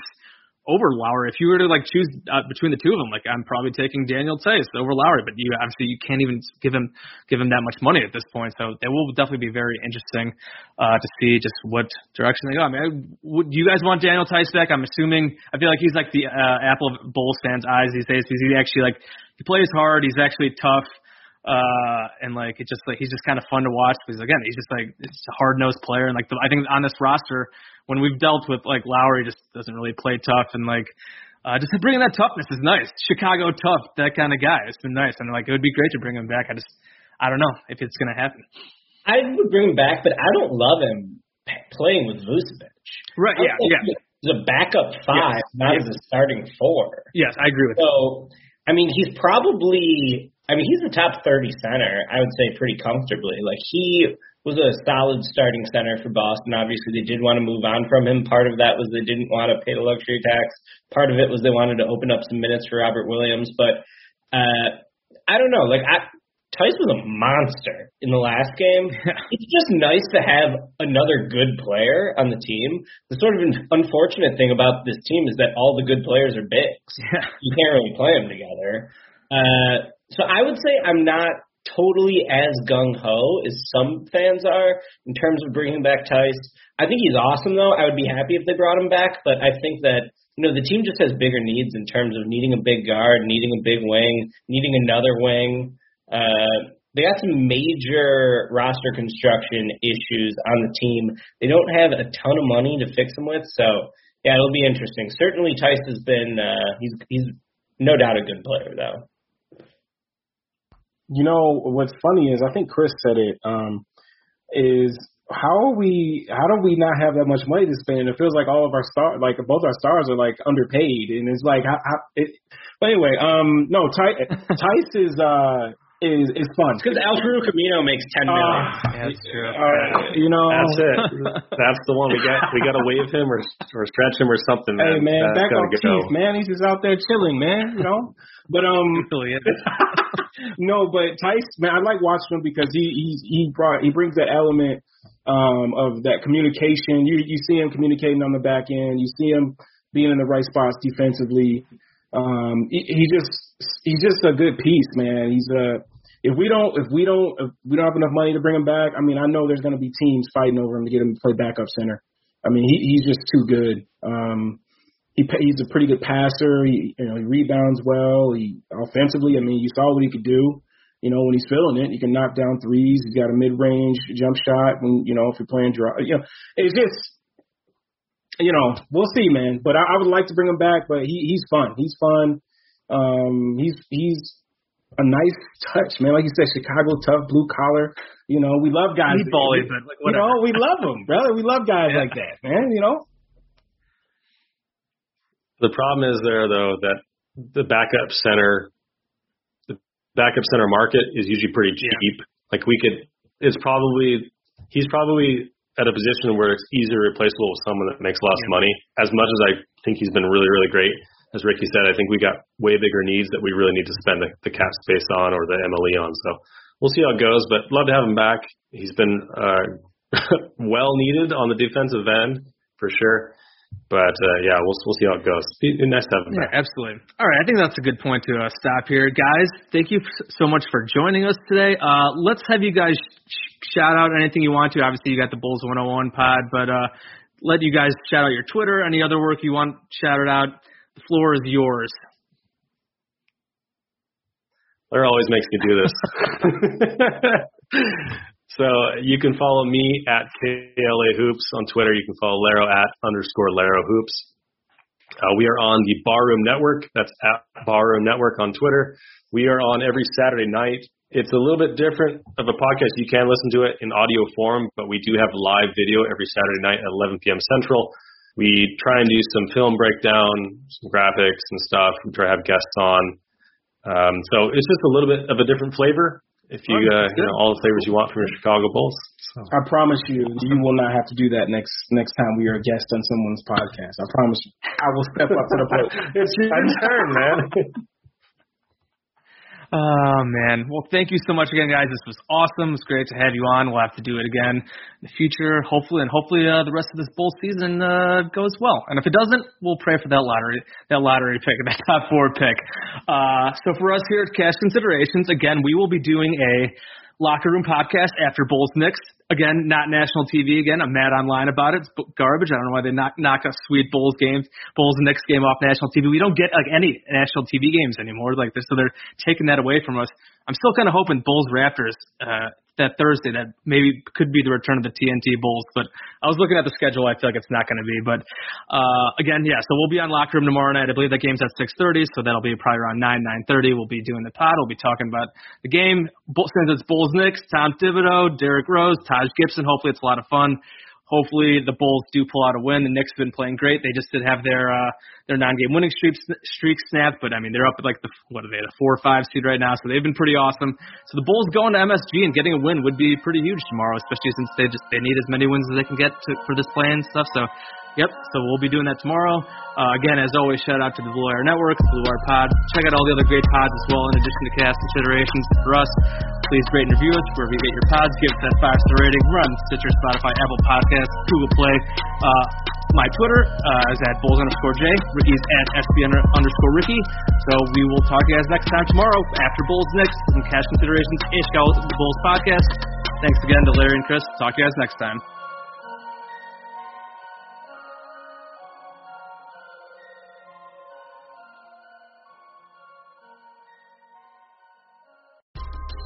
over Lauri. If you were to like choose uh, between the two of them, like I'm probably taking Daniel Theis over Lauri, but you obviously you can't even give him give him that much money at this point. So it will definitely be very interesting uh, to see just what direction they go. I mean, would you guys want Daniel Theis back? I'm assuming. I feel like he's like the uh, apple of Bulls fans' eyes these days because he actually like he plays hard. He's actually tough. Uh, and like it's just like he's just kind of fun to watch because again he's just like it's a hard nosed player and like the, I think on this roster when we've dealt with like Lauri just doesn't really play tough and like uh, just bringing that toughness is nice. Chicago tough, that kind of guy. It's been nice and like it would be great to bring him back. I just I don't know if it's gonna happen. I would bring him back, but I don't love him playing with Vucevic. Right? Yeah. Yeah. He's a backup five, yes. not yes. as a starting four. Yes, I agree with so, that. So, I mean, he's probably. I mean, he's a top 30 center. I would say pretty comfortably. Like he was a solid starting center for Boston. Obviously, they did want to move on from him. Part of that was they didn't want to pay the luxury tax. Part of it was they wanted to open up some minutes for Robert Williams. But uh, I don't know. Like I, Theis was a monster in the last game. [LAUGHS] it's just nice to have another good player on the team. The sort of unfortunate thing about this team is that all the good players are bigs. Yeah. You can't really play them together. Uh, so I would say I'm not totally as gung ho as some fans are in terms of bringing back Theis. I think he's awesome though. I would be happy if they brought him back, but I think that you know the team just has bigger needs in terms of needing a big guard, needing a big wing, needing another wing. Uh, they got some major roster construction issues on the team. They don't have a ton of money to fix them with, so yeah, it'll be interesting. Certainly, Theis has been uh, he's he's no doubt a good player though you know what's funny is I think Chris said it. Um, is how are we? How do we not have that much money to spend? It feels like all of our stars, like both our stars, are like underpaid, and it's like, how, how, it, but anyway, um, no, Ty, [LAUGHS] Theis is uh is is fun because Al-Farouq makes ten million. Uh, that's true. Uh, you know, that's it. [LAUGHS] That's the one we got. We got to wave him or or stretch him or something. Man. Hey man, that's back off Chief, man. He's just out there chilling, man. You know, but um, [LAUGHS] [LAUGHS] no, but Theis, man, I like watching him because he he he brought he brings that element um of that communication. You you see him communicating on the back end. You see him being in the right spots defensively. Um, he, he just he's just a good piece, man. He's a if we don't if we don't if we don't have enough money to bring him back, I mean, I know there's going to be teams fighting over him to get him to play backup center. I mean, he, he's just too good. Um, he he's a pretty good passer. He you know he rebounds well. He offensively, I mean, you saw what he could do. You know when he's feeling it, he can knock down threes. He's got a mid range jump shot. When you know if you're playing draw, you know it's just you know we'll see, man. But I, I would like to bring him back. But he he's fun. He's fun. Um, he's he's a nice touch, man. Like you said, Chicago tough, blue collar. You know, we love guys. Meatball, but like whatever. You know, we love them, brother. We love guys yeah. like that, man. You know. The problem is there though that the backup center, the backup center market is usually pretty cheap. Yeah. Like we could, it's probably he's probably at a position where it's easier replaceable with someone that makes less yeah. money. As much as I think he's been really really great, as Ricky said, I think we got way bigger needs that we really need to spend the, the cap space on or the MLE on. So we'll see how it goes, but love to have him back. He's been uh, [LAUGHS] well needed on the defensive end for sure. But uh, yeah, we'll we'll see how it goes. Be nice to have him yeah, back. absolutely. All right, I think that's a good point to uh, stop here, guys. Thank you so much for joining us today. Uh, let's have you guys sh- shout out anything you want to. Obviously, you got the Bulls 101 pod, but uh, let you guys shout out your Twitter, any other work you want shouted out. The floor is yours. Larry always makes me do this. [LAUGHS] so you can follow me at KLA Hoops on Twitter. You can follow Laro at underscore Laro Hoops. Uh, we are on the Barroom Network. That's at Barroom Network on Twitter. We are on every Saturday night. It's a little bit different of a podcast. You can listen to it in audio form, but we do have live video every Saturday night at 11 p.m. Central. We try and do some film breakdown, some graphics and stuff. We try to have guests on. Um, so it's just a little bit of a different flavor. If you, uh, you know, all the flavors you want from your Chicago Bulls. So. I promise you, you will not have to do that next next time we are a guest on someone's podcast. I promise you, I will step up to the plate. [LAUGHS] it's your turn, man. [LAUGHS] Oh man. Well, thank you so much again, guys. This was awesome. It's great to have you on. We'll have to do it again in the future, hopefully, and hopefully uh, the rest of this bowl season uh, goes well. And if it doesn't, we'll pray for that lottery, that lottery pick, [LAUGHS] that top four pick. Uh, so for us here at Cash Considerations, again, we will be doing a locker room podcast after Bulls Knicks. Again, not national TV. Again, I'm mad online about it. It's garbage. I don't know why they knock knock a sweet Bulls game, Bulls Knicks game off national TV. We don't get like any national TV games anymore like this, so they're taking that away from us. I'm still kind of hoping Bulls Raptors uh, that Thursday that maybe could be the return of the TNT Bulls. But I was looking at the schedule. I feel like it's not going to be. But uh, again, yeah. So we'll be on locker room tomorrow night. I believe that game's at 6:30, so that'll be probably around 9 9:30. We'll be doing the pod. We'll be talking about the game. Since it's Bulls Knicks, Tom Thibodeau, Derrick Rose, Taj Gibson. Hopefully, it's a lot of fun. Hopefully the Bulls do pull out a win. The Knicks have been playing great. They just did have their uh, their nine-game winning streak streak snapped, but I mean they're up at like the what are they the four or five seed right now, so they've been pretty awesome. So the Bulls going to MSG and getting a win would be pretty huge tomorrow, especially since they just they need as many wins as they can get to, for this play and stuff. So Yep. So we'll be doing that tomorrow. Uh, again, as always, shout out to the Blue Wire Network, Blue Wire Pod. Check out all the other great pods as well, in addition to cash considerations for us. Please rate and review us wherever you get your pods. Give us that five star rating. Run Stitcher, Spotify, Apple Podcasts, Google Play. Uh, my Twitter uh, is at Bulls underscore J. Ricky's at SB underscore Ricky. So we will talk to you guys next time tomorrow after Bulls Knicks. and cash considerations. Ish the Bulls podcast. Thanks again to Larry and Chris. Talk to you guys next time.